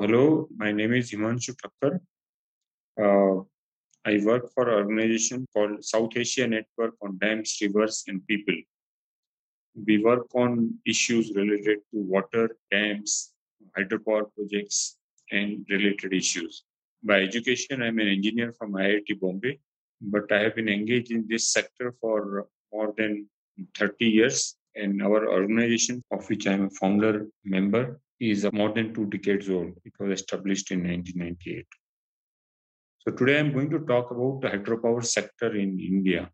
Hello, my name is Himanshu Thakkar. Uh, I work for an organization called South Asia Network on Dams, Rivers, and People. We work on issues related to water, dams, hydropower projects, and related issues. By education, I'm an engineer from IIT Bombay, but I have been engaged in this sector for more than 30 years. And our organization, of which I'm a founder member, is more than two decades old. It was established in 1998. So today I'm going to talk about the hydropower sector in India.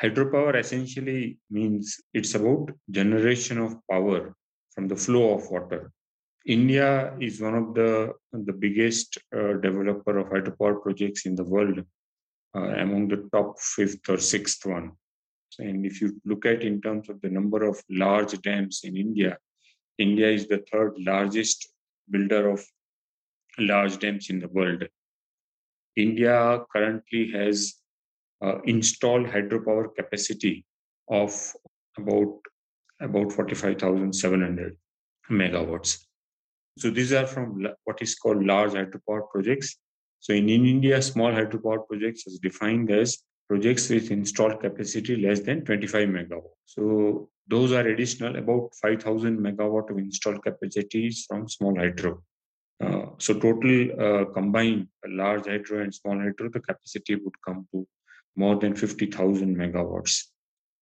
Hydropower essentially means it's about generation of power from the flow of water. India is one of the, the biggest uh, developer of hydropower projects in the world, uh, among the top fifth or sixth one. And if you look at in terms of the number of large dams in India, India is the third largest builder of large dams in the world. India currently has uh, installed hydropower capacity of about about 45,700 megawatts. So these are from what is called large hydropower projects. So in, in India, small hydropower projects is defined as projects with installed capacity less than 25 megawatts. So those are additional about 5,000 megawatt of installed capacities from small hydro. Uh, so total uh, combined large hydro and small hydro, the capacity would come to more than 50,000 megawatts.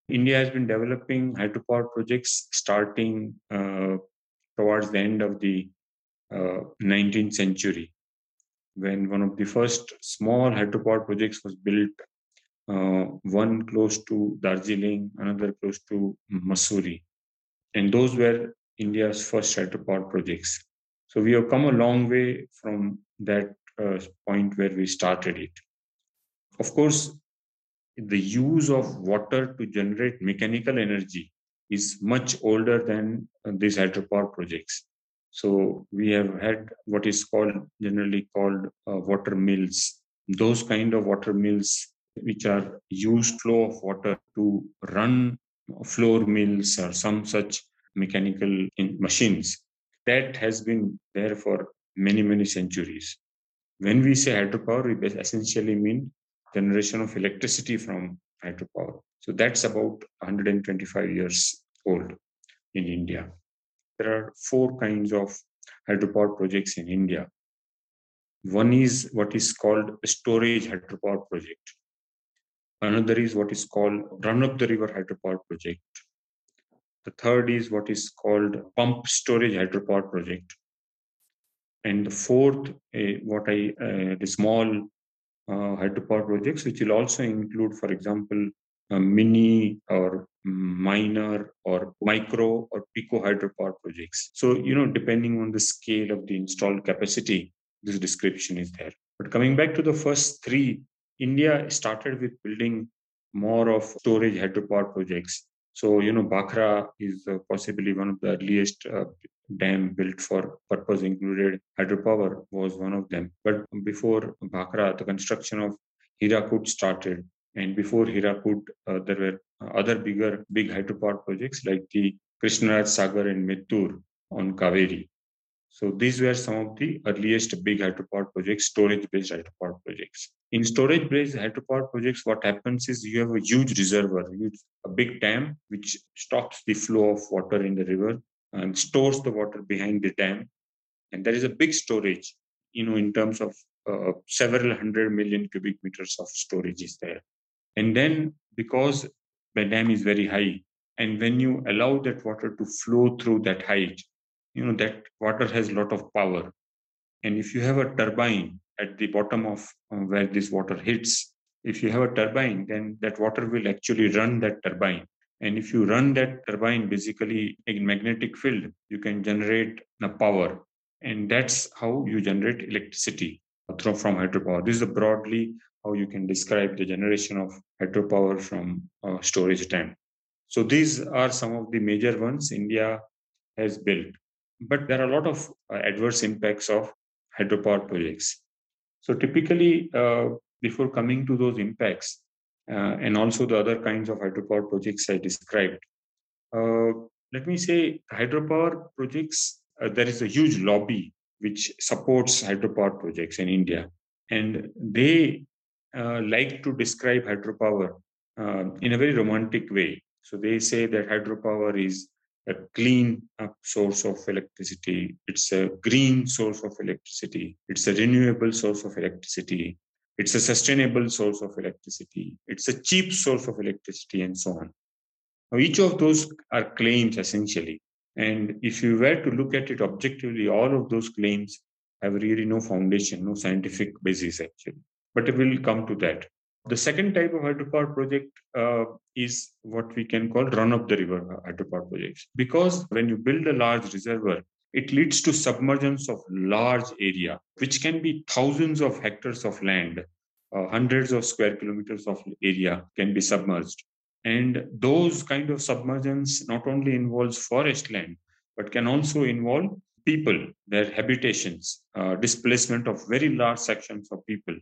India has been developing hydropower projects starting uh, towards the end of the 19th uh, century, when one of the first small hydropower projects was built one close to Darjeeling, another close to Mussoorie. And those were India's first hydropower projects. So we have come a long way from that uh, point where we started it. Of course, the use of water to generate mechanical energy is much older than uh, these hydropower projects. So we have had what is called generally called uh, water mills. Those kind of water mills which are used flow of water to run floor mills or some such mechanical machines. That has been there for many, many centuries. When we say hydropower, we essentially mean generation of electricity from hydropower. So that's about 125 years old in India. There are four kinds of hydropower projects in India. One is what is called storage hydropower project. Another is what is called run of the river hydropower project. The third is what is called pump storage hydropower project. And the fourth, uh, what I uh, the small uh, hydropower projects, which will also include, for example, mini or minor or micro or pico hydropower projects. So, you know, depending on the scale of the installed capacity, this description is there. But coming back to the first three India started with building more of storage hydropower projects. So, you know, Bhakra is uh, possibly one of the earliest uh, dam built for purpose included hydropower was one of them. But before Bhakra, the construction of Hirakud started. And before Hirakud, uh, there were other bigger, big hydropower projects like the Krishnaraj Sagar and Mettur on Kaveri. So these were some of the earliest big hydropower projects, storage-based hydropower projects. In storage-based hydropower projects, what happens is you have a huge reservoir, a big dam which stops the flow of water in the river and stores the water behind the dam. And there is a big storage, you know, in terms of uh, several hundred million cubic meters of storage is there. And then because the dam is very high, and when you allow that water to flow through that height, you know that water has a lot of power. And if you have a turbine at the bottom of uh, where this water hits if you have a turbine then that water will actually run that turbine. And if you run that turbine basically in magnetic field you can generate the power. And that's how you generate electricity through from hydropower. This is broadly how you can describe the generation of hydropower from storage dam so these are some of the major ones india has built but there are a lot of uh, adverse impacts of hydropower projects. So typically, uh, before coming to those impacts, uh, and also the other kinds of hydropower projects I described, uh, let me say hydropower projects, uh, there is a huge lobby which supports hydropower projects in India. And they uh, like to describe hydropower in a very romantic way. So they say that hydropower is a clean source of electricity, it's a green source of electricity, it's a renewable source of electricity, it's a sustainable source of electricity, it's a cheap source of electricity, and so on. Now, each of those are claims essentially. And if you were to look at it objectively, all of those claims have really no foundation, no scientific basis actually. But we'll come to that. The second type of hydropower project uh, is what we can call run of the river hydropower projects. Because when you build a large reservoir, it leads to submergence of large area, which can be thousands of hectares of land, uh, hundreds of square kilometers of area can be submerged. And those kind of submergence not only involves forest land, but can also involve people, their habitations, uh, displacement of very large sections of people.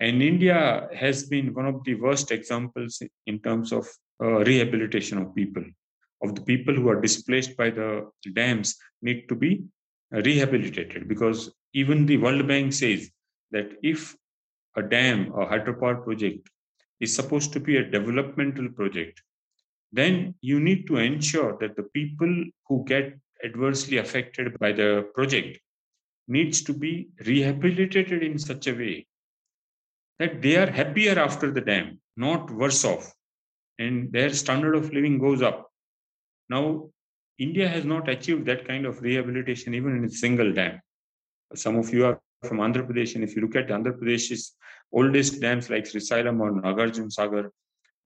And India has been one of the worst examples in terms of uh, rehabilitation of people. Of the people who are displaced by the dams need to be rehabilitated because even the World Bank says that if a dam or hydropower project is supposed to be a developmental project, then you need to ensure that the people who get adversely affected by the project needs to be rehabilitated in such a way that they are happier after the dam, not worse off, and their standard of living goes up. Now, India has not achieved that kind of rehabilitation even in a single dam. Some of you are from Andhra Pradesh, and if you look at Andhra Pradesh's oldest dams like Srisailam or Nagarjun Sagar,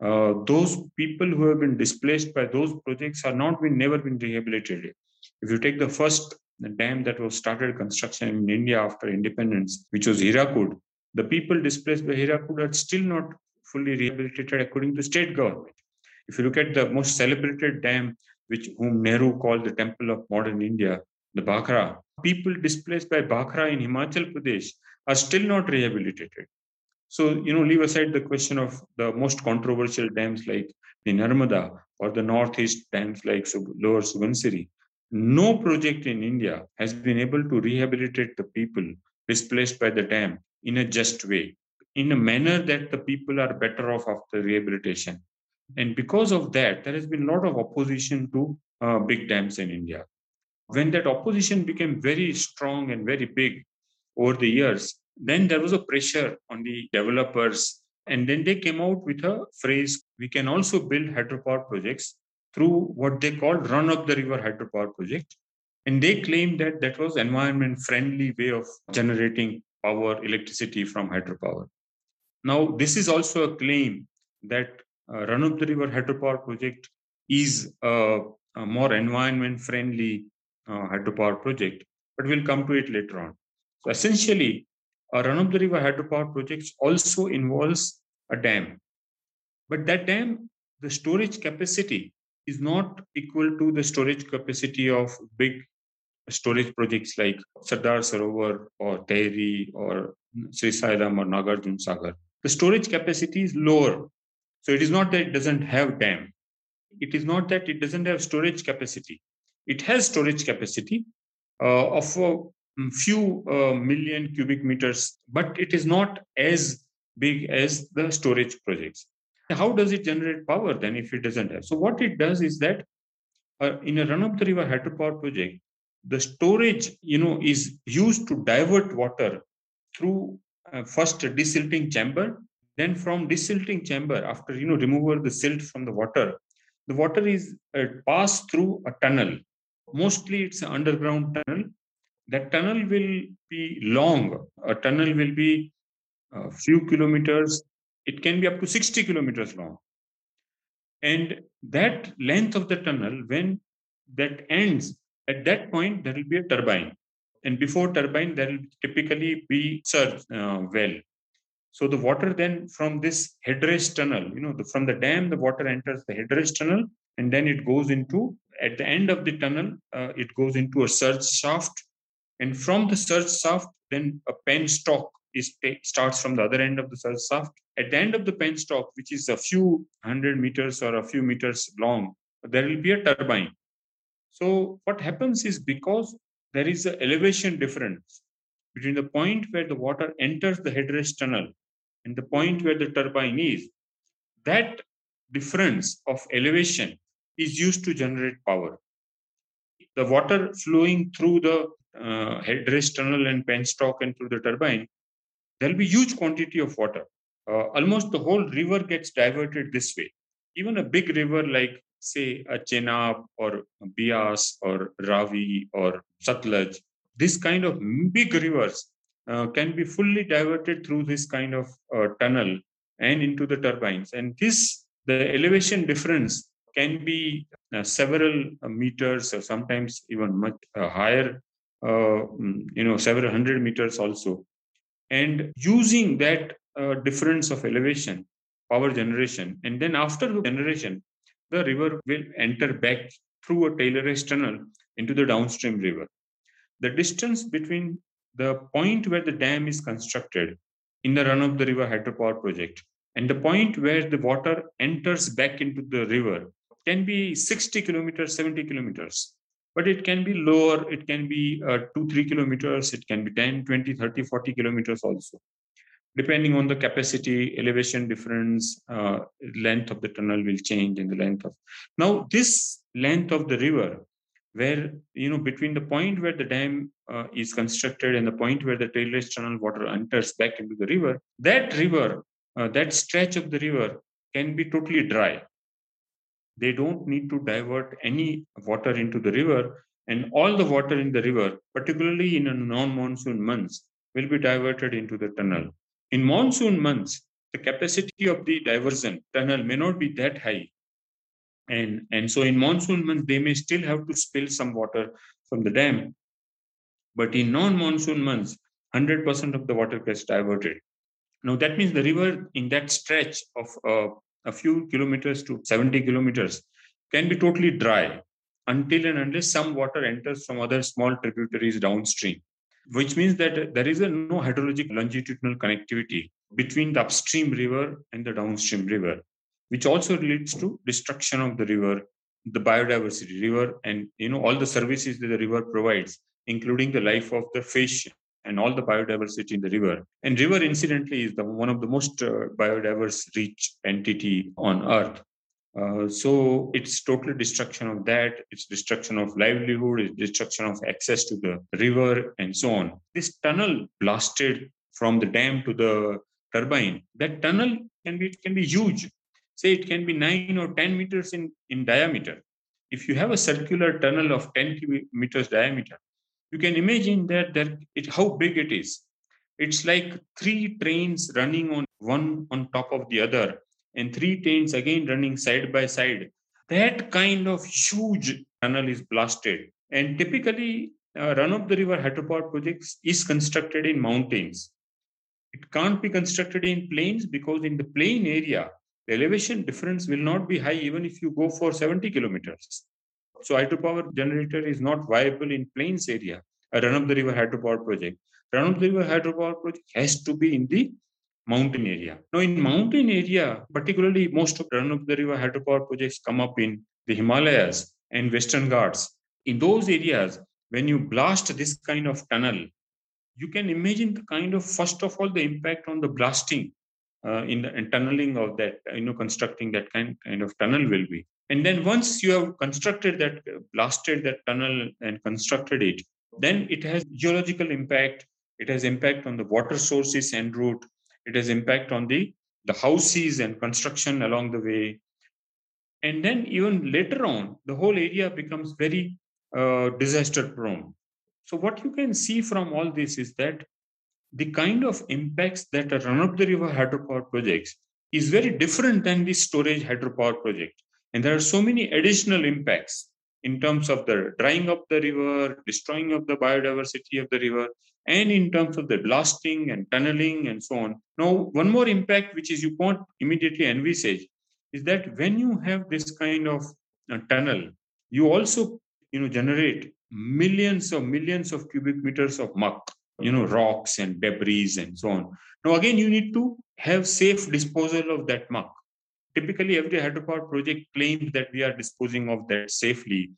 uh, those people who have been displaced by those projects are not been never been rehabilitated. If you take the first dam that was started construction in India after independence, which was Hirakud, the people displaced by Hirakud are still not fully rehabilitated according to state government. If you look at the most celebrated dam, which whom Nehru called the temple of modern India, the Bhakra, people displaced by Bhakra in Himachal Pradesh are still not rehabilitated. So, you know, leave aside the question of the most controversial dams like the Narmada or the northeast dams like Lower Subansiri. No project in India has been able to rehabilitate the people displaced by the dam in a just way, in a manner that the people are better off after rehabilitation. And because of that, there has been a lot of opposition to uh, big dams in India. When that opposition became very strong and very big over the years, then there was a pressure on the developers. And then they came out with a phrase we can also build hydropower projects through what they called run of the river hydropower project. And they claimed that that was environment friendly way of generating power, electricity from hydropower. Now, this is also a claim that uh, the River hydropower project is a, a more environment friendly uh, hydropower project, but we'll come to it later on. So, essentially, a Run the River hydropower project also involves a dam. But that dam, the storage capacity is not equal to the storage capacity of big storage projects like Sardar Sarovar or Tehri or Srisailam or Nagarjun Sagar. The storage capacity is lower. So it is not that it doesn't have dam. It is not that it doesn't have storage capacity. It has storage capacity uh, of a few uh, million cubic meters, but it is not as big as the storage projects. How does it generate power then if it doesn't have? So what it does is that uh, in a run-of-the-river hydropower project, the storage you know is used to divert water through uh, first desilting chamber then from desilting chamber after you know removal the silt from the water the water is uh, passed through a tunnel. Mostly it's an underground tunnel. That tunnel will be long. A tunnel will be a few kilometers. It can be up to 60 kilometers long. And that length of the tunnel when that ends at that point, there will be a turbine. And before turbine, there will typically be surge uh, well. So the water then from this headrace tunnel, you know, the, from the dam, the water enters the headrace tunnel, and then it goes into at the end of the tunnel, uh, it goes into a surge shaft, and from the surge shaft, then a penstock is starts from the other end of the surge shaft. At the end of the penstock, which is a few hundred meters or a few meters long, there will be a turbine so what happens is because there is an elevation difference between the point where the water enters the headrace tunnel and the point where the turbine is. That difference of elevation is used to generate power. The water flowing through the uh, headrace tunnel and penstock and through the turbine, there'll be huge quantity of water. Uh, almost the whole river gets diverted this way. Even a big river like, say, a Chenab or Beas or Ravi or Satluj, this kind of big rivers uh, can be fully diverted through this kind of uh, tunnel and into the turbines. And this, the elevation difference can be uh, several meters or sometimes even much uh, higher, uh, mm, you know, several hundred meters also. And using that uh, difference of elevation, power generation, and then after the generation, the river will enter back through a tailrace tunnel into the downstream river. The distance between the point where the dam is constructed in the run of the river hydropower project and the point where the water enters back into the river can be 60 kilometers 70 kilometers but it can be lower it can be uh, 2 3 kilometers it can be 10 20 30 40 kilometers also depending on the capacity elevation difference uh, length of the tunnel will change in the length of now this length of the river where you know between the point where the dam uh, is constructed and the point where the tailrace tunnel water enters back into the river that river uh, that stretch of the river can be totally dry. They don't need to divert any water into the river and all the water in the river particularly in a non-monsoon months will be diverted into the tunnel in monsoon months the capacity of the diversion tunnel may not be that high. And and so in monsoon months they may still have to spill some water from the dam. But in non-monsoon months 100% of the water gets diverted. Now that means the river in that stretch of uh, a few kilometers to 70 kilometers can be totally dry until and unless some water enters from other small tributaries downstream which means that there is a no hydrologic longitudinal connectivity between the upstream river and the downstream river which also leads to destruction of the river the biodiversity river and you know all the services that the river provides including the life of the fish and all the biodiversity in the river. And river incidentally is the one of the most uh, biodiverse rich entity on earth uh, so it's total destruction of that it's destruction of livelihood it's destruction of access to the river and so on this tunnel blasted from the dam to the turbine that tunnel can be can be huge say it can be 9 or 10 meters in, in diameter. If you have a circular tunnel of 10 meters diameter, you can imagine that there, it, how big it is. It's like three trains running on one on top of the other, and three trains again running side by side. That kind of huge tunnel is blasted. And typically, uh, run of the river hydropower projects is constructed in mountains. It can't be constructed in plains because in the plain area, the elevation difference will not be high even if you go for 70 kilometers. So hydropower generator is not viable in plains area, a run-of-the-river hydropower project. Run-of-the-river hydropower project has to be in the mountain area. Now in mountain area, particularly most of run-of-the-river hydropower projects come up in the Himalayas and Western Ghats. In those areas, when you blast this kind of tunnel, you can imagine the kind of, first of all, the impact on the blasting uh, in the tunneling of that, you know, constructing that kind, kind of tunnel will be. And then once you have constructed that, uh, blasted that tunnel and constructed it, then it has geological impact. It has impact on the water sources and route. It has impact on the, the houses and construction along the way. And then even later on, the whole area becomes very uh, disaster prone. So what you can see from all this is that the kind of impacts that a run-of-the-river hydropower projects is very different than the storage hydropower project. And there are so many additional impacts in terms of the drying of the river, destroying of the biodiversity of the river, and in terms of the blasting and tunneling and so on. Now, one more impact which is you can't immediately envisage is that when you have this kind of uh, tunnel, you also you know generate millions of millions of cubic meters of muck you know rocks and debris and so on. Now again you need to have safe disposal of that muck. Typically every hydropower project claims that we are disposing of that safely.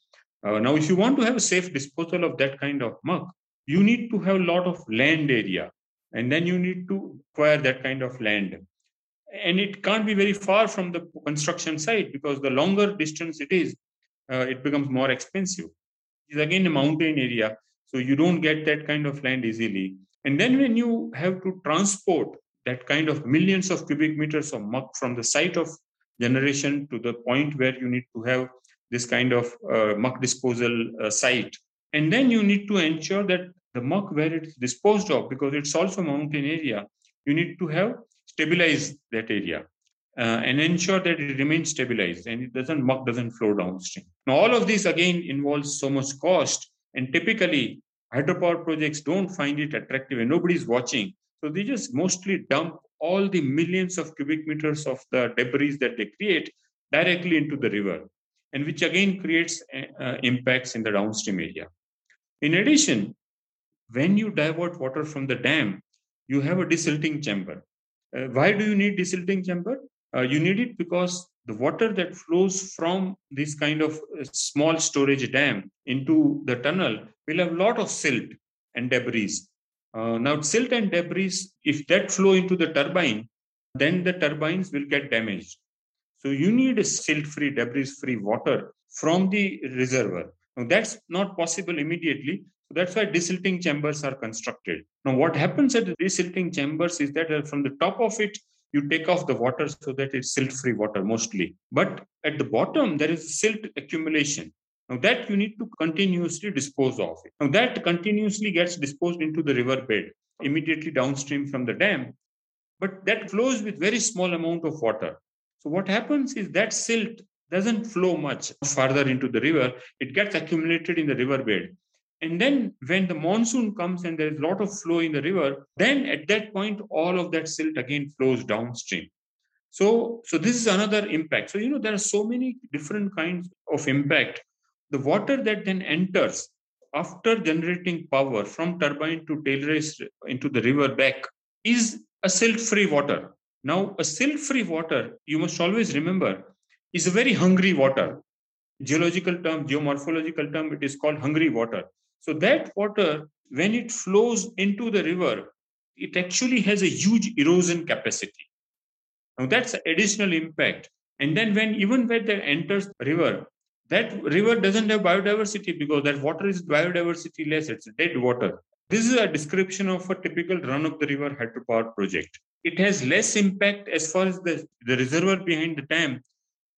Uh, now, if you want to have a safe disposal of that kind of muck, you need to have a lot of land area, and then you need to acquire that kind of land. And it can't be very far from the construction site because the longer distance it is, uh, it becomes more expensive. It's again a mountain area, so you don't get that kind of land easily. And then when you have to transport that kind of millions of cubic meters of muck from the site of generation to the point where you need to have this kind of uh, muck disposal uh, site. And then you need to ensure that the muck where it's disposed of, because it's also a mountain area, you need to have stabilize that area uh, and ensure that it remains stabilized and it doesn't muck doesn't flow downstream. Now all of this again involves so much cost, and typically hydropower projects don't find it attractive and nobody's watching. So they just mostly dump all the millions of cubic meters of the debris that they create directly into the river and which again creates uh, impacts in the downstream area. In addition, when you divert water from the dam, you have a desilting chamber. Uh, why do you need desilting chamber? Uh, you need it because the water that flows from this kind of uh, small storage dam into the tunnel will have a lot of silt and debris. Uh, now, silt and debris, if that flow into the turbine, then the turbines will get damaged. So you need a silt-free, debris-free water from the reservoir. Now that's not possible immediately. So that's why desilting chambers are constructed. Now what happens at the desilting chambers is that uh, from the top of it, you take off the water so that it's silt-free water mostly. But at the bottom, there is silt accumulation. Now that you need to continuously dispose of it. Now that continuously gets disposed into the river bed immediately downstream from the dam, but that flows with very small amount of water. So what happens is that silt doesn't flow much further into the river. It gets accumulated in the riverbed. And then when the monsoon comes and there is a lot of flow in the river, then at that point, all of that silt again flows downstream. So, so this is another impact. So, you know, there are so many different kinds of impact. The water that then enters after generating power from turbine to tail race into the river back is a silt-free water. Now, a silt-free water, you must always remember, is a very hungry water. Geological term, geomorphological term, it is called hungry water. So that water, when it flows into the river, it actually has a huge erosion capacity. Now that's additional impact. And then when even when that enters the river, that river doesn't have biodiversity because that water is biodiversity less. It's dead water. This is a description of a typical run of the river hydropower project it has less impact as far as the, the reservoir behind the dam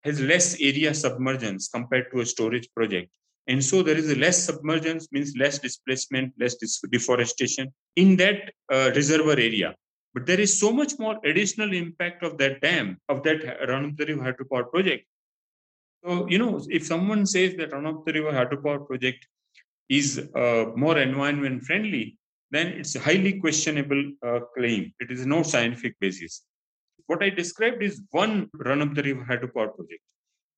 has less area submergence compared to a storage project. And so there is less submergence means less displacement, less deforestation in that uh, reservoir area. But there is so much more additional impact of that dam, of that the river hydropower project. So, you know, if someone says that the river hydropower project is uh, more environment friendly, then it's a highly questionable uh, claim. It is no scientific basis. What I described is one run of the river hydropower project.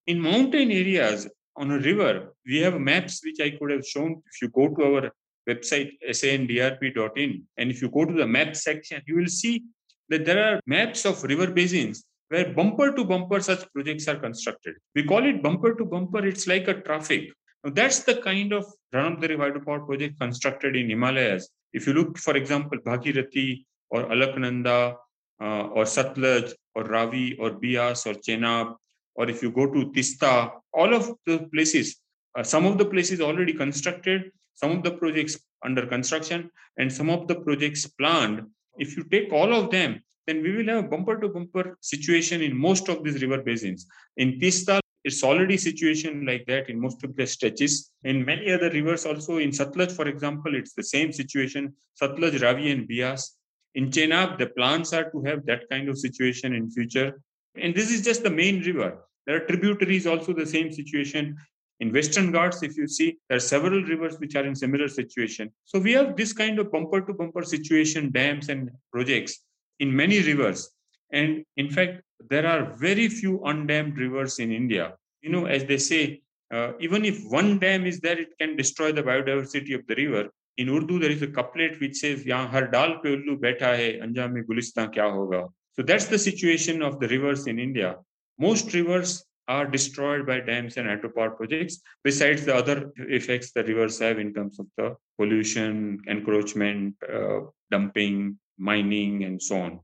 In mountain areas on a river, we have maps which I could have shown. If you go to our website, sandrp.in, and if you go to the map section, you will see that there are maps of river basins where bumper to bumper such projects are constructed. We call it bumper to bumper, it's like a traffic. Now, that's the kind of run of the river hydropower project constructed in Himalayas if you look, for example, Bhagirathi or Alaknanda uh, or Satluj or Ravi or Beas or Chenab, or if you go to Tista, all of the places, uh, some of the places already constructed, some of the projects under construction, and some of the projects planned. If you take all of them, then we will have a bumper to bumper situation in most of these river basins. In Tista, it's already situation like that in most of the stretches. In many other rivers also, in Satluj, for example, it's the same situation. Satluj, Ravi and Beas. In Chenab, the plans are to have that kind of situation in future. And this is just the main river. There are tributaries also the same situation. In Western Ghats, if you see, there are several rivers which are in similar situation. So we have this kind of bumper to bumper situation, dams and projects in many rivers. And in fact, there are very few undammed rivers in India. You know, as they say, uh, even if one dam is there, it can destroy the biodiversity of the river. In Urdu, there is a couplet which says, "Yahan har dal pe ullu baitha hai, anjam mein kya hoga." So that's the situation of the rivers in India. Most rivers are destroyed by dams and hydropower projects, besides the other effects the rivers have in terms of the pollution, encroachment, uh, dumping, mining, and so on.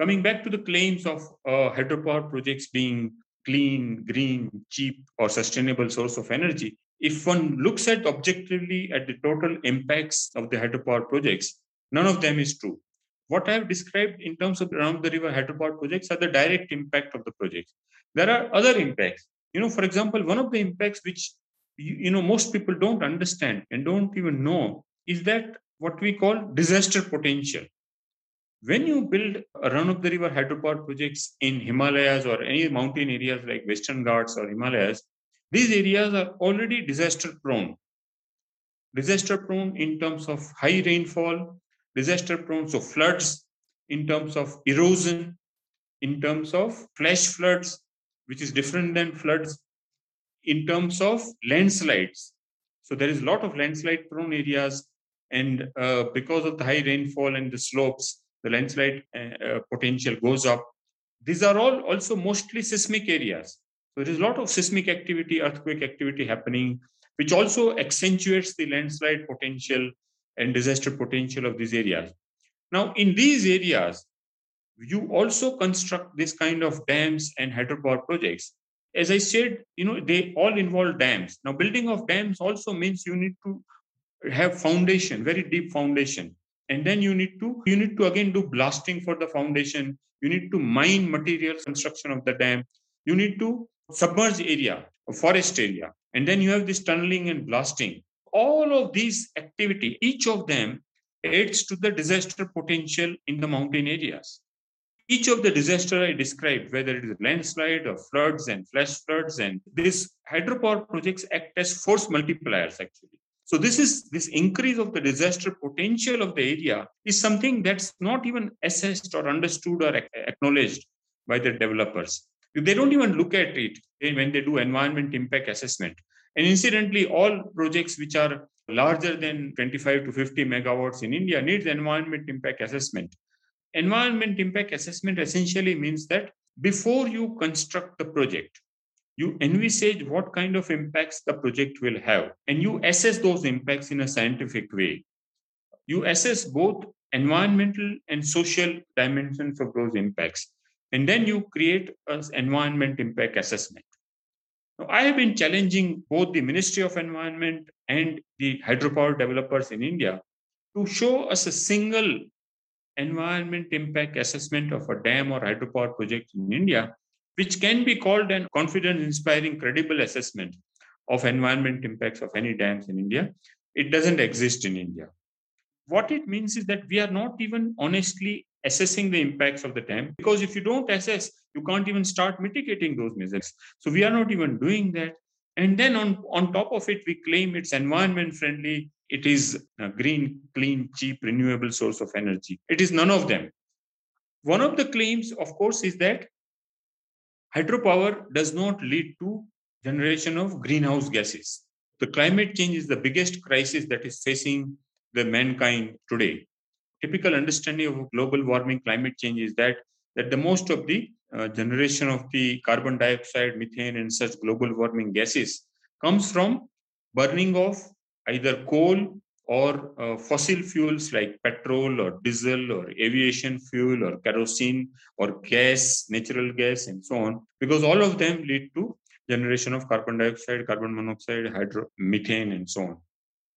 Coming back to the claims of uh, hydropower projects being clean, green, cheap, or sustainable source of energy, if one looks at objectively at the total impacts of the hydropower projects, none of them is true. What I have described in terms of around the river hydropower projects are the direct impact of the projects. There are other impacts. You know, for example, one of the impacts which you, know most people don't understand and don't even know is that what we call disaster potential. When you build a run of the river hydropower projects in Himalayas or any mountain areas like Western Ghats or Himalayas, these areas are already disaster prone. Disaster prone in terms of high rainfall, disaster prone, so floods, in terms of erosion, in terms of flash floods, which is different than floods, in terms of landslides. So there is a lot of landslide prone areas, and uh, because of the high rainfall and the slopes, the landslide uh, uh potential goes up. These are all also mostly seismic areas. So there is a lot of seismic activity, earthquake activity happening, which also accentuates the landslide potential and disaster potential of these areas. Now, in these areas, you also construct this kind of dams and hydropower projects. As I said, you know, they all involve dams. Now, building of dams also means you need to have foundation, very deep foundation. And then you need to you need to again do blasting for the foundation. You need to mine materials construction of the dam. You need to submerged area, a forest area. And then you have this tunneling and blasting. All of these activity, each of them adds to the disaster potential in the mountain areas. Each of the disaster I described, whether it is landslide or floods and flash floods, and these hydropower projects act as force multipliers actually. So this is this increase of the disaster potential of the area is something that's not even assessed or understood or acknowledged by the developers. They don't even look at it when they do environment impact assessment. And incidentally, all projects which are larger than 25 to 50 megawatts in India needs environment impact assessment. Environment impact assessment essentially means that before you construct the project, you envisage what kind of impacts the project will have, and you assess those impacts in a scientific way. You assess both environmental and social dimensions of those impacts and then you create an environment impact assessment. Now, I have been challenging both the Ministry of Environment and the hydropower developers in India to show us a single environment impact assessment of a dam or hydropower project in India, which can be called an confidence inspiring, credible assessment of environment impacts of any dams in India. It doesn't exist in India. What it means is that we are not even honestly assessing the impacts of the dam. Because if you don't assess you can't even start mitigating those measures. So we are not even doing that. And then on on top of it we claim it's environment friendly. It is a green clean cheap renewable source of energy. It is none of them. One of the claims of course is that hydropower does not lead to generation of greenhouse gases. The climate change is the biggest crisis that is facing the mankind today typical understanding of global warming climate change is that that the most of the uh, generation of the carbon dioxide methane and such global warming gases comes from burning of either coal or uh, fossil fuels like petrol or diesel or aviation fuel or kerosene or gas natural gas and so on because all of them lead to generation of carbon dioxide carbon monoxide hydro methane and so on.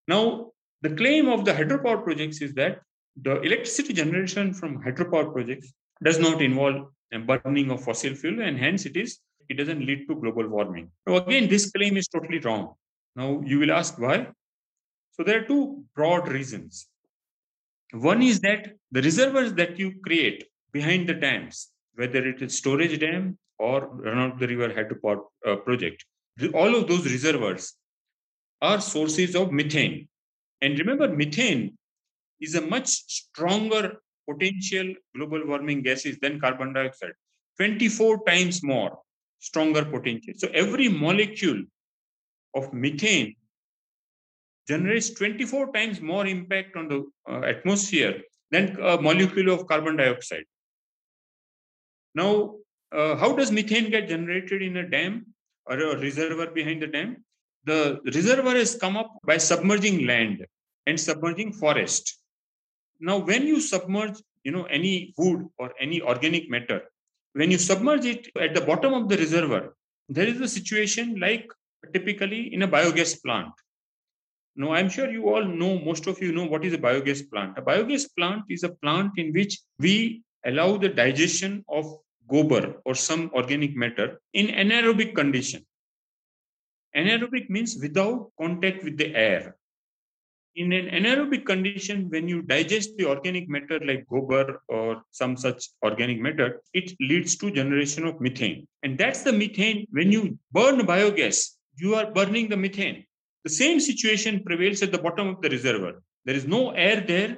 Now the claim of the hydropower projects is that the electricity generation from hydropower projects does not involve burning of fossil fuel and hence it is it doesn't lead to global warming. Now again this claim is totally wrong. Now you will ask why? So there are two broad reasons. One is that the reservoirs that you create behind the dams whether it is storage dam or run of the river hydropower uh, project all of those reservoirs are sources of methane. And remember methane is a much stronger potential global warming gases than carbon dioxide 24 times more stronger potential so every molecule of methane generates 24 times more impact on the uh, atmosphere than a molecule of carbon dioxide now uh, how does methane get generated in a dam or a reservoir behind the dam. The reservoir has come up by submerging land and submerging forest. Now, when you submerge, you know, any wood or any organic matter, when you submerge it at the bottom of the reservoir, there is a situation like typically in a biogas plant. Now, I'm sure you all know, most of you know what is a biogas plant. A biogas plant is a plant in which we allow the digestion of gobar or some organic matter in anaerobic condition. Anaerobic means without contact with the air. In an anaerobic condition, when you digest the organic matter like gobar or some such organic matter, it leads to generation of methane. And that's the methane. When you burn biogas, you are burning the methane. The same situation prevails at the bottom of the reservoir. There is no air there.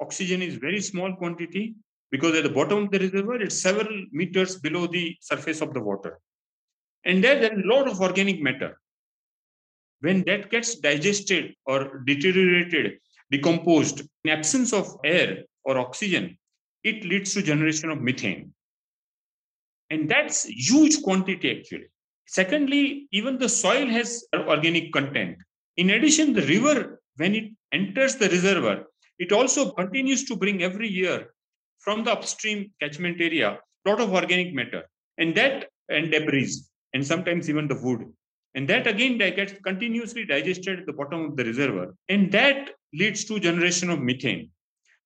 Oxygen is very small quantity because at the bottom of the reservoir, it's several meters below the surface of the water. And there, there is a lot of organic matter. When that gets digested or deteriorated, decomposed, in absence of air or oxygen, it leads to generation of methane. And that's huge quantity actually. Secondly, even the soil has organic content. In addition, the river, when it enters the reservoir, it also continues to bring every year from the upstream catchment area a lot of organic matter and that and debris and sometimes even the wood and that again gets continuously digested at the bottom of the reservoir and that leads to generation of methane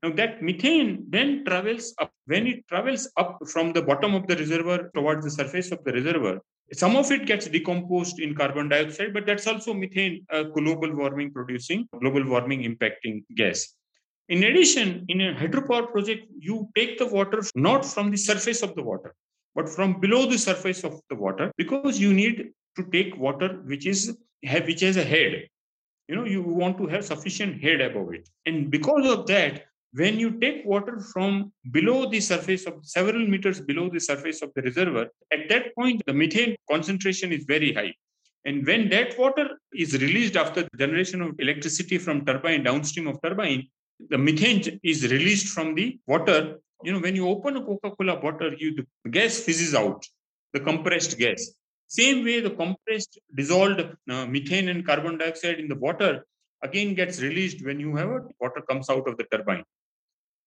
now that methane then travels up when it travels up from the bottom of the reservoir towards the surface of the reservoir some of it gets decomposed in carbon dioxide, but that's also methane, a global warming producing, global warming impacting gas. In addition, in a hydropower project, you take the water not from the surface of the water, but from below the surface of the water, because you need to take water which is have which has a head. You know, you want to have sufficient head above it, and because of that, when you take water from below the surface of several meters below the surface of the reservoir, at that point, the methane concentration is very high. And when that water is released after the generation of electricity from turbine, downstream of turbine, the methane is released from the water. You know, when you open a Coca-Cola bottle, you the gas fizzes out, the compressed gas. Same way, the compressed dissolved uh, methane and carbon dioxide in the water again gets released when you have a water comes out of the turbine.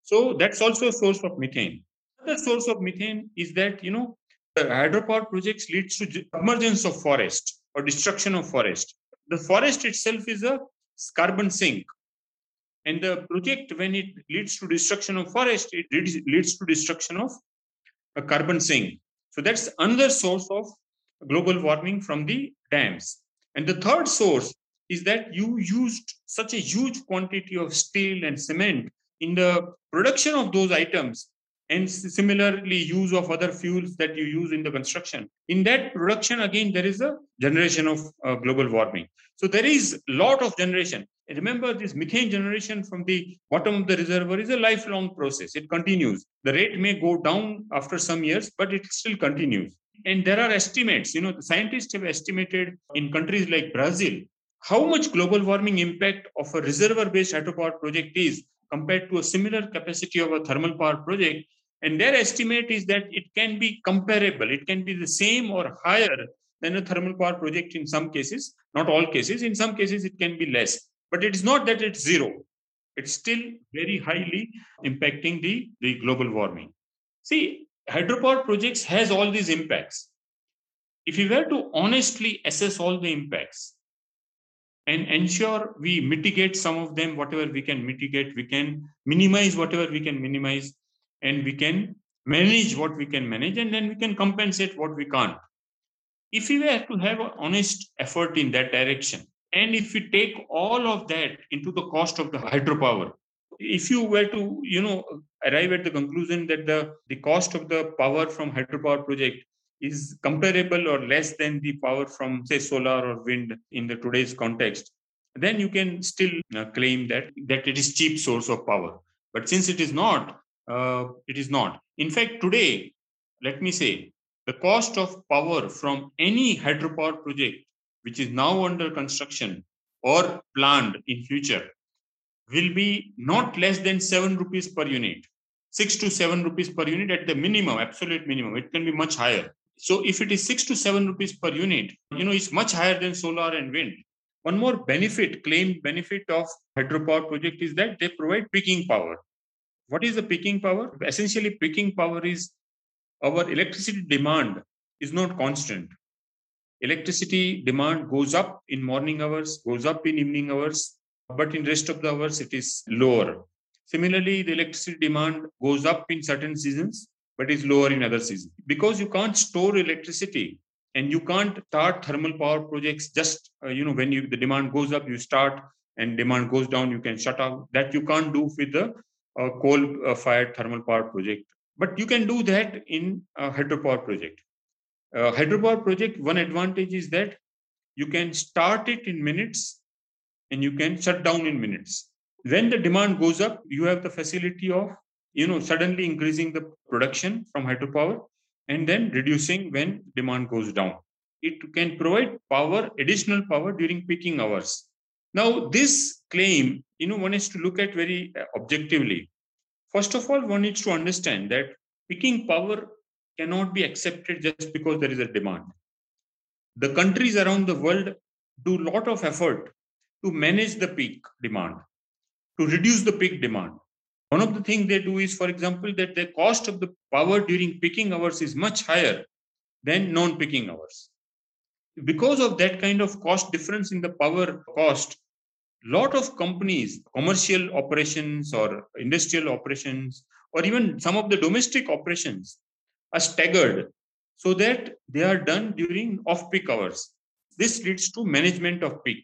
So that's also a source of methane. Another source of methane is that, you know, the hydropower projects leads to emergence of forest or destruction of forest. The forest itself is a carbon sink. And the project, when it leads to destruction of forest, it leads to destruction of a carbon sink. So that's another source of global warming from the dams. And the third source is that you used such a huge quantity of steel and cement in the production of those items and similarly use of other fuels that you use in the construction. In that production again there is a generation of uh, global warming. So there is a lot of generation. Remember this methane generation from the bottom of the reservoir is a lifelong process. It continues. The rate may go down after some years but it still continues and there are estimates you know the scientists have estimated in countries like brazil how much global warming impact of a reservoir based hydropower project is compared to a similar capacity of a thermal power project. And their estimate is that it can be comparable, it can be the same or higher than a thermal power project in some cases, not all cases. In some cases, it can be less. But it is not that it's zero. It's still very highly impacting the, the global warming. See, hydropower projects has all these impacts. If you were to honestly assess all the impacts, and ensure we mitigate some of them whatever we can mitigate we can minimize whatever we can minimize and we can manage what we can manage and then we can compensate what we can't if we were to have an honest effort in that direction and if we take all of that into the cost of the hydropower if you were to you know arrive at the conclusion that the the cost of the power from hydropower project is comparable or less than the power from say solar or wind in the today's context then you can still uh, claim that that it is cheap source of power. But since it is not uh, it is not. In fact today let me say the cost of power from any hydropower project which is now under construction or planned in future will be not less than 7 rupees per unit 6 to 7 rupees per unit at the minimum absolute minimum it can be much higher So if it is six to seven rupees per unit, you know, it's much higher than solar and wind. One more benefit, claimed benefit of hydropower project is that they provide peaking power. What is the peaking power? Essentially, peaking power is our electricity demand is not constant. Electricity demand goes up in morning hours, goes up in evening hours, but in rest of the hours it is lower. Similarly, the electricity demand goes up in certain seasons, but is lower in other seasons. Because you can't store electricity and you can't start thermal power projects just uh, you know when you the demand goes up you start and demand goes down you can shut off that you can't do with the uh, coal uh, fired thermal power project but you can do that in a hydropower project uh, hydropower project one advantage is that you can start it in minutes and you can shut down in minutes when the demand goes up you have the facility of you know suddenly increasing the production from hydropower and then reducing when demand goes down. It can provide power, additional power during peaking hours. Now, this claim, you know, one has to look at very uh, objectively. First of all, one needs to understand that peaking power cannot be accepted just because there is a demand. The countries around the world do a lot of effort to manage the peak demand, to reduce the peak demand. One of the things they do is, for example, that the cost of the power during peaking hours is much higher than non peaking hours. Because of that kind of cost difference in the power cost, lot of companies, commercial operations or industrial operations, or even some of the domestic operations are staggered so that they are done during off peak hours. This leads to management of peak.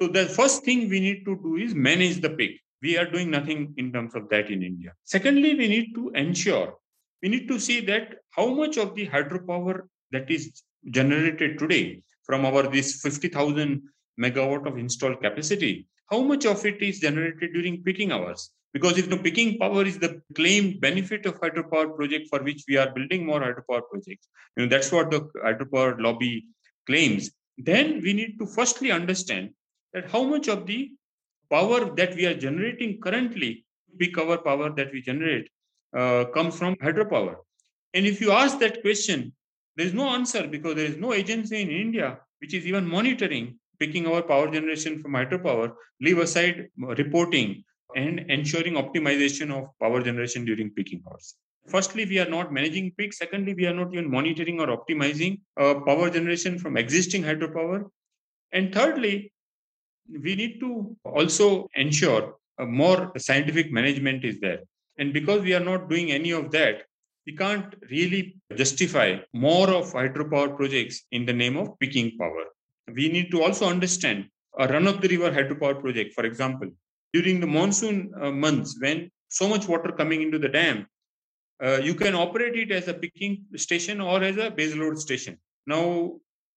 So the first thing we need to do is manage the peak we are doing nothing in terms of that in India. Secondly, we need to ensure, we need to see that how much of the hydropower that is generated today from our this 50,000 megawatt of installed capacity, how much of it is generated during peaking hours? Because if the peaking power is the claimed benefit of hydropower project for which we are building more hydropower projects, you know that's what the hydropower lobby claims. Then we need to firstly understand that how much of the power that we are generating currently, peak hour power that we generate, uh, comes from hydropower. And if you ask that question, there is no answer because there is no agency in India which is even monitoring peaking hour power generation from hydropower, leave aside reporting and ensuring optimization of power generation during peaking hours. Firstly, we are not managing peak. Secondly, we are not even monitoring or optimizing uh, power generation from existing hydropower. And thirdly, we need to also ensure more scientific management is there. And because we are not doing any of that, we can't really justify more of hydropower projects in the name of peaking power. We need to also understand a run of the river hydropower project, for example, during the monsoon uh, months when so much water coming into the dam, uh, you can operate it as a peaking station or as a base load station. Now,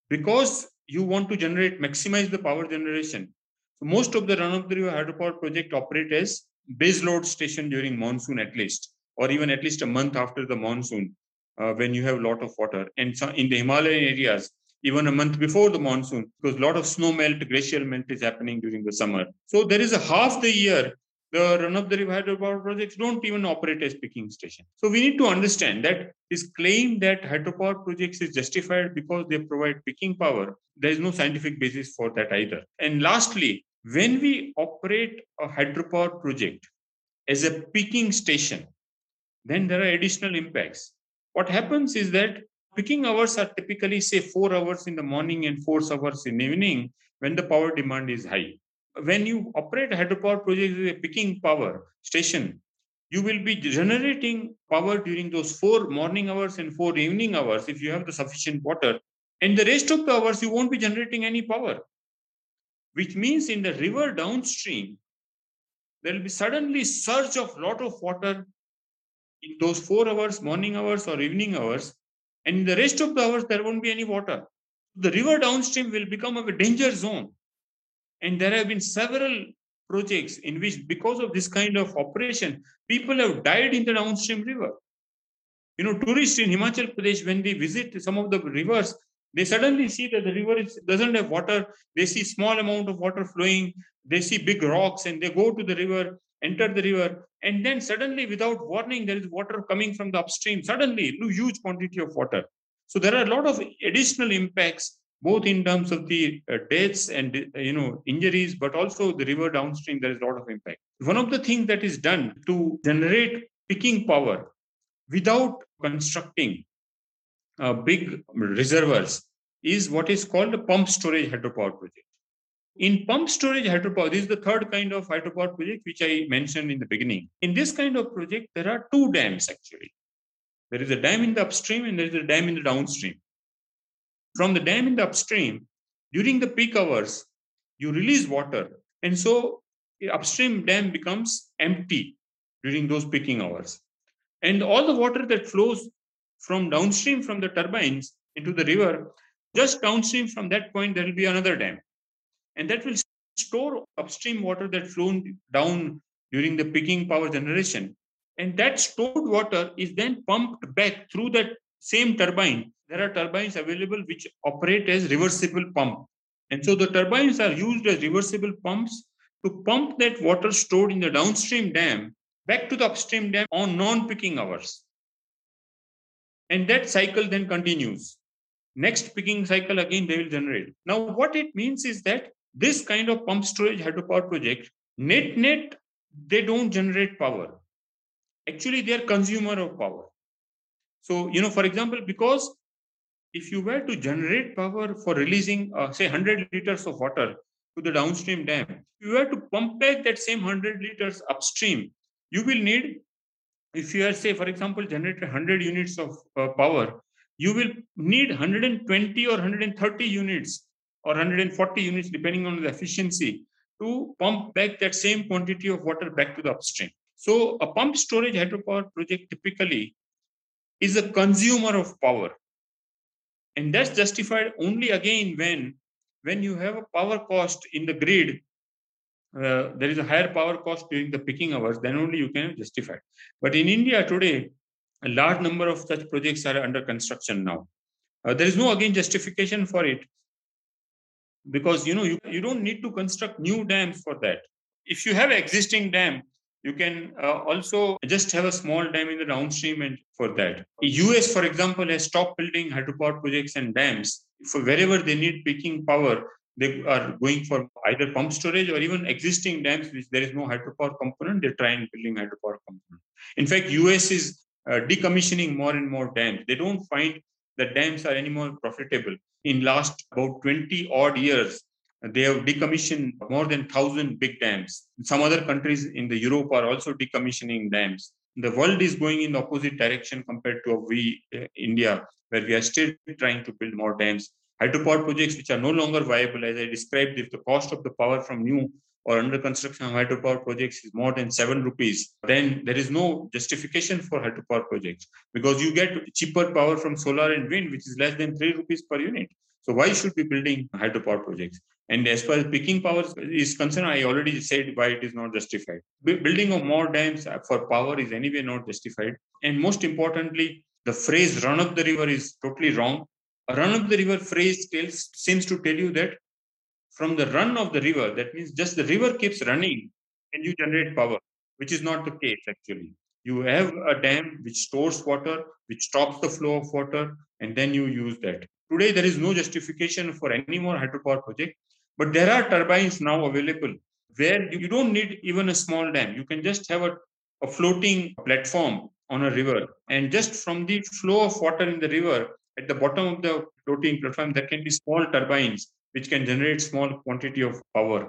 because you want to generate, maximize the power generation, most of the run-of-the-river hydropower project operate as base load station during monsoon at least, or even at least a month after the monsoon uh, when you have a lot of water. And so in the Himalayan areas, even a month before the monsoon, because a lot of snow melt, glacial melt is happening during the summer. So there is a half the year the run-of-the-river hydropower projects don't even operate as peaking station. So we need to understand that this claim that hydropower projects is justified because they provide peaking power, there is no scientific basis for that either. And lastly, when we operate a hydropower project as a peaking station, then there are additional impacts. What happens is that peaking hours are typically, say, four hours in the morning and four hours in the evening when the power demand is high. When you operate a hydropower project as a peaking power station, you will be generating power during those four morning hours and four evening hours if you have the sufficient water. And the rest of the hours, you won't be generating any power which means in the river downstream, there will be suddenly surge of lot of water in those four hours, morning hours or evening hours, and in the rest of the hours there won't be any water. The river downstream will become a danger zone. And there have been several projects in which, because of this kind of operation, people have died in the downstream river. You know, tourists in Himachal Pradesh, when they visit some of the rivers, they suddenly see that the river is, doesn't have water they see small amount of water flowing they see big rocks and they go to the river enter the river and then suddenly without warning there is water coming from the upstream suddenly huge quantity of water So there are a lot of additional impacts, both in terms of the uh, deaths and uh, you know injuries, but also the river downstream. There is a lot of impact. One of the things that is done to generate peaking power without constructing uh, big reservoirs is what is called a pump storage hydropower project. In pump storage hydropower, this is the third kind of hydropower project which I mentioned in the beginning. In this kind of project, there are two dams actually. There is a dam in the upstream and there is a dam in the downstream. From the dam in the upstream, during the peak hours, you release water. And so the upstream dam becomes empty during those peaking hours. And all the water that flows from downstream from the turbines into the river, just downstream from that point, there will be another dam. And that will store upstream water that flown down during the peaking power generation. And that stored water is then pumped back through that same turbine. There are turbines available which operate as reversible pump. And so the turbines are used as reversible pumps to pump that water stored in the downstream dam back to the upstream dam on non-peaking hours. And that cycle then continues. Next peaking cycle again they will generate. Now what it means is that this kind of pump storage hydropower project, net net, they don't generate power. Actually, they are consumer of power. So, you know, for example, because if you were to generate power for releasing, uh, say, 100 liters of water to the downstream dam, you were to pump back that same 100 liters upstream, you will need if you are say for example generate 100 units of uh, power you will need 120 or 130 units or 140 units depending on the efficiency to pump back that same quantity of water back to the upstream. So a pump storage hydropower project typically is a consumer of power. And that's justified only again when when you have a power cost in the grid uh, there is a higher power cost during the peaking hours, then only you can justify. But in India today, a large number of such projects are under construction now. Uh, there is no again justification for it because you know you, you don't need to construct new dams for that. If you have existing dam, you can uh, also just have a small dam in the downstream and for that. US, for example, has stopped building hydropower projects and dams for wherever they need peaking power they are going for either pump storage or even existing dams which there is no hydropower component they try and building hydropower component. In fact us is uh, decommissioning more and more dams. They don't find that dams are any more profitable. In last about 20 odd years they have decommissioned more than 1000 big dams. Some other countries in the europe are also decommissioning dams. The world is going in the opposite direction compared to we uh, india where we are still trying to build more dams hydropower projects which are no longer viable, as I described, if the cost of the power from new or under construction hydropower projects is more than seven rupees, then there is no justification for hydropower projects because you get cheaper power from solar and wind, which is less than three rupees per unit. So why should we building hydropower projects? And as far as peaking power is concerned, I already said why it is not justified. building of more dams for power is anyway not justified. And most importantly, the phrase run of the river is totally wrong run of the river phrase tells, seems to tell you that from the run of the river, that means just the river keeps running and you generate power, which is not the case actually. You have a dam which stores water, which stops the flow of water, and then you use that. Today, there is no justification for any more hydropower project, but there are turbines now available where you don't need even a small dam. You can just have a, a floating platform on a river, and just from the flow of water in the river, at the bottom of the floating platform, there can be small turbines which can generate small quantity of power,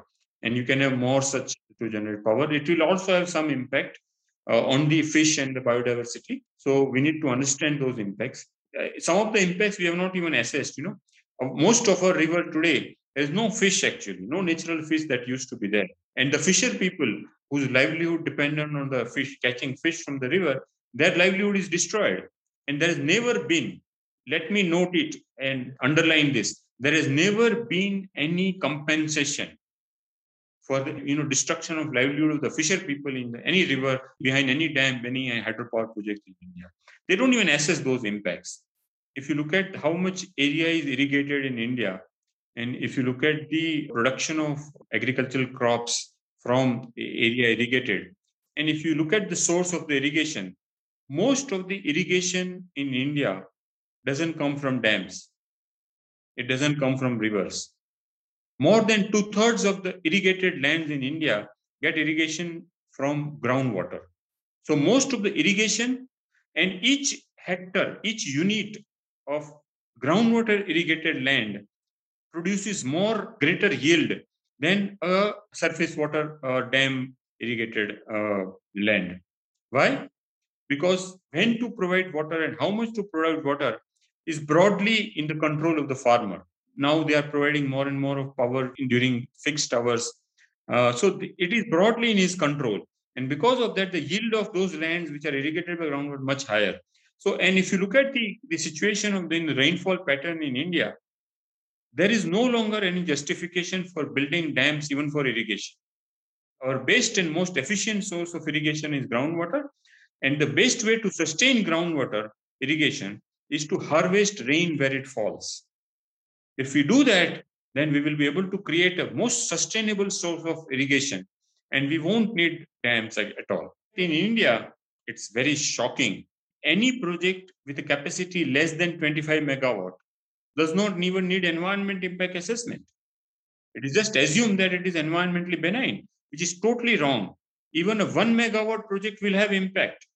and you can have more such to generate power. It will also have some impact uh, on the fish and the biodiversity. So we need to understand those impacts. Uh, some of the impacts we have not even assessed. You know, uh, most of our river today there is no fish actually, no natural fish that used to be there, and the fisher people whose livelihood dependent on the fish catching fish from the river, their livelihood is destroyed, and there has never been let me note it and underline this. There has never been any compensation for the you know destruction of livelihood of the fisher people in the, any river behind any dam any hydropower project in india. They don't even assess those impacts. If you look at how much area is irrigated in india and if you look at the production of agricultural crops from area irrigated and if you look at the source of the irrigation most of the irrigation in india doesn't come from dams. It doesn't come from rivers. More than two thirds of the irrigated lands in India get irrigation from groundwater. So most of the irrigation and each hectare, each unit of groundwater irrigated land produces more greater yield than a surface water uh, dam irrigated uh, land. Why? Because when to provide water and how much to provide water is broadly in the control of the farmer. Now they are providing more and more of power during fixed hours. Uh, so it is broadly in his control. And because of that, the yield of those lands which are irrigated by groundwater much higher. So, and if you look at the, the situation of the rainfall pattern in India, there is no longer any justification for building dams even for irrigation. Our best and most efficient source of irrigation is groundwater. And the best way to sustain groundwater irrigation is to harvest rain where it falls. If we do that, then we will be able to create a most sustainable source of irrigation and we won't need dams at all. In India, it's very shocking. Any project with a capacity less than 25 megawatt does not even need environment impact assessment. It is just assumed that it is environmentally benign, which is totally wrong. Even a one megawatt project will have impact.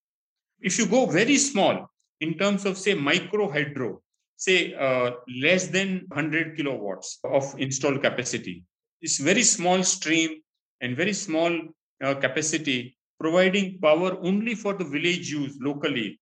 If you go very small in terms of, say, micro hydro, say uh, less than 100 kilowatts of installed capacity, it's very small stream and very small uh, capacity, providing power only for the village use locally.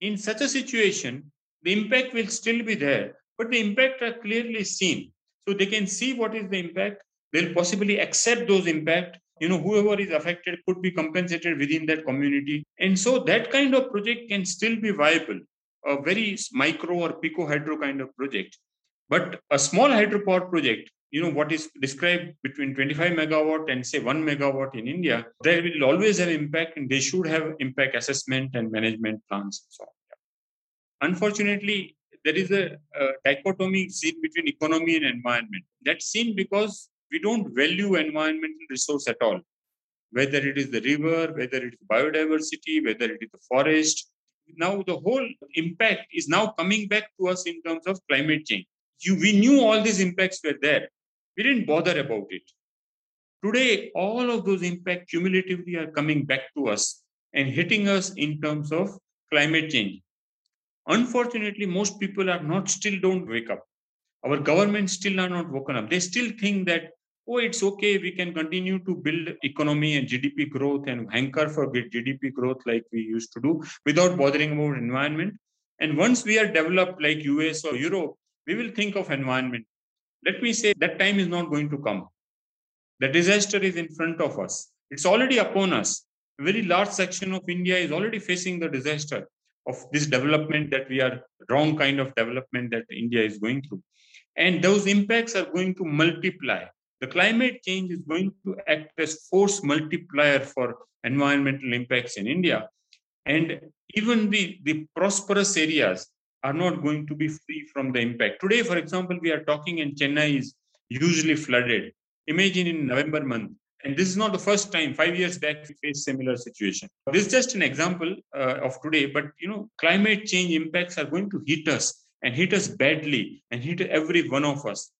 In such a situation, the impact will still be there, but the impact are clearly seen. So they can see what is the impact. They'll possibly accept those impact. You know, whoever is affected could be compensated within that community. And so that kind of project can still be viable. A very micro or pico hydro kind of project. But a small hydropower project you know what is described between 25 megawatt and say 1 megawatt in india there will always have impact and they should have impact assessment and management plans and so on unfortunately there is a, a dichotomy seen between economy and environment that's seen because we don't value environmental resource at all whether it is the river whether it is biodiversity whether it is the forest now the whole impact is now coming back to us in terms of climate change you, we knew all these impacts were there we didn't bother about it. Today, all of those impacts cumulatively are coming back to us and hitting us in terms of climate change. Unfortunately, most people are not still don't wake up. Our governments still are not woken up. They still think that, oh, it's okay, we can continue to build economy and GDP growth and hanker for GDP growth like we used to do without bothering about environment. And once we are developed like US or Europe, we will think of environment let me say that time is not going to come. The disaster is in front of us. It's already upon us. A very large section of India is already facing the disaster of this development that we are wrong kind of development that India is going through. And those impacts are going to multiply. The climate change is going to act as force multiplier for environmental impacts in India. And even the, the prosperous areas are not going to be free from the impact. Today, for example, we are talking and Chennai is usually flooded. Imagine in November month. And this is not the first time. Five years back, we faced similar situation. This is just an example uh, of today. But you know, climate change impacts are going to hit us and hit us badly and hit every one of us.